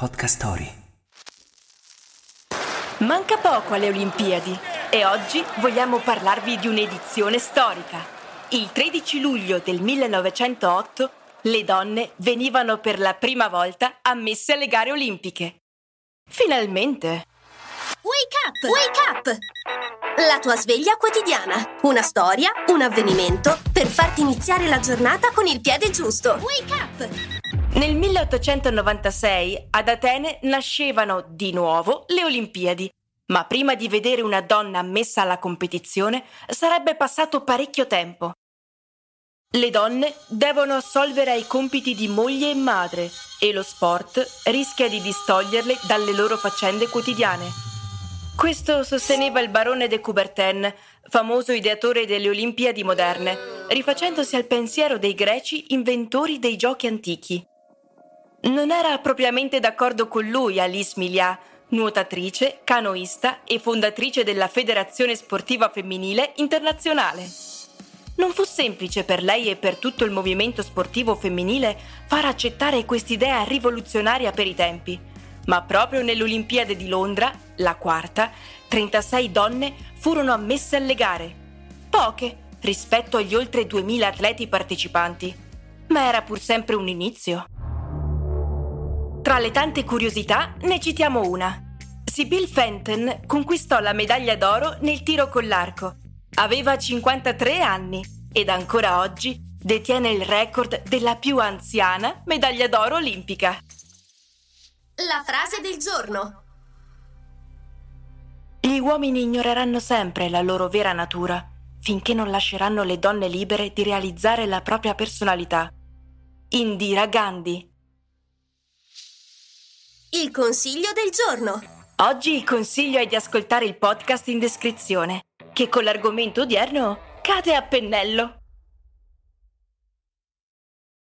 Podcast Story. Manca poco alle Olimpiadi e oggi vogliamo parlarvi di un'edizione storica. Il 13 luglio del 1908 le donne venivano per la prima volta ammesse alle gare olimpiche. Finalmente! Wake up! Wake up! La tua sveglia quotidiana. Una storia, un avvenimento per farti iniziare la giornata con il piede giusto. Wake up! Nel 1896 ad Atene nascevano di nuovo le Olimpiadi, ma prima di vedere una donna ammessa alla competizione sarebbe passato parecchio tempo. Le donne devono assolvere ai compiti di moglie e madre e lo sport rischia di distoglierle dalle loro faccende quotidiane. Questo sosteneva il barone de Coubertin, famoso ideatore delle Olimpiadi moderne, rifacendosi al pensiero dei greci inventori dei giochi antichi. Non era propriamente d'accordo con lui Alice Milia, nuotatrice, canoista e fondatrice della Federazione Sportiva Femminile Internazionale. Non fu semplice per lei e per tutto il movimento sportivo femminile far accettare quest'idea rivoluzionaria per i tempi, ma proprio nell'Olimpiade di Londra, la quarta, 36 donne furono ammesse alle gare. Poche rispetto agli oltre 2000 atleti partecipanti, ma era pur sempre un inizio. Tra le tante curiosità ne citiamo una. Sibyl Fenton conquistò la medaglia d'oro nel tiro con l'arco. Aveva 53 anni ed ancora oggi detiene il record della più anziana medaglia d'oro olimpica. La frase del giorno. Gli uomini ignoreranno sempre la loro vera natura finché non lasceranno le donne libere di realizzare la propria personalità. Indira Gandhi Il consiglio del giorno. Oggi il consiglio è di ascoltare il podcast in descrizione, che con l'argomento odierno cade a pennello.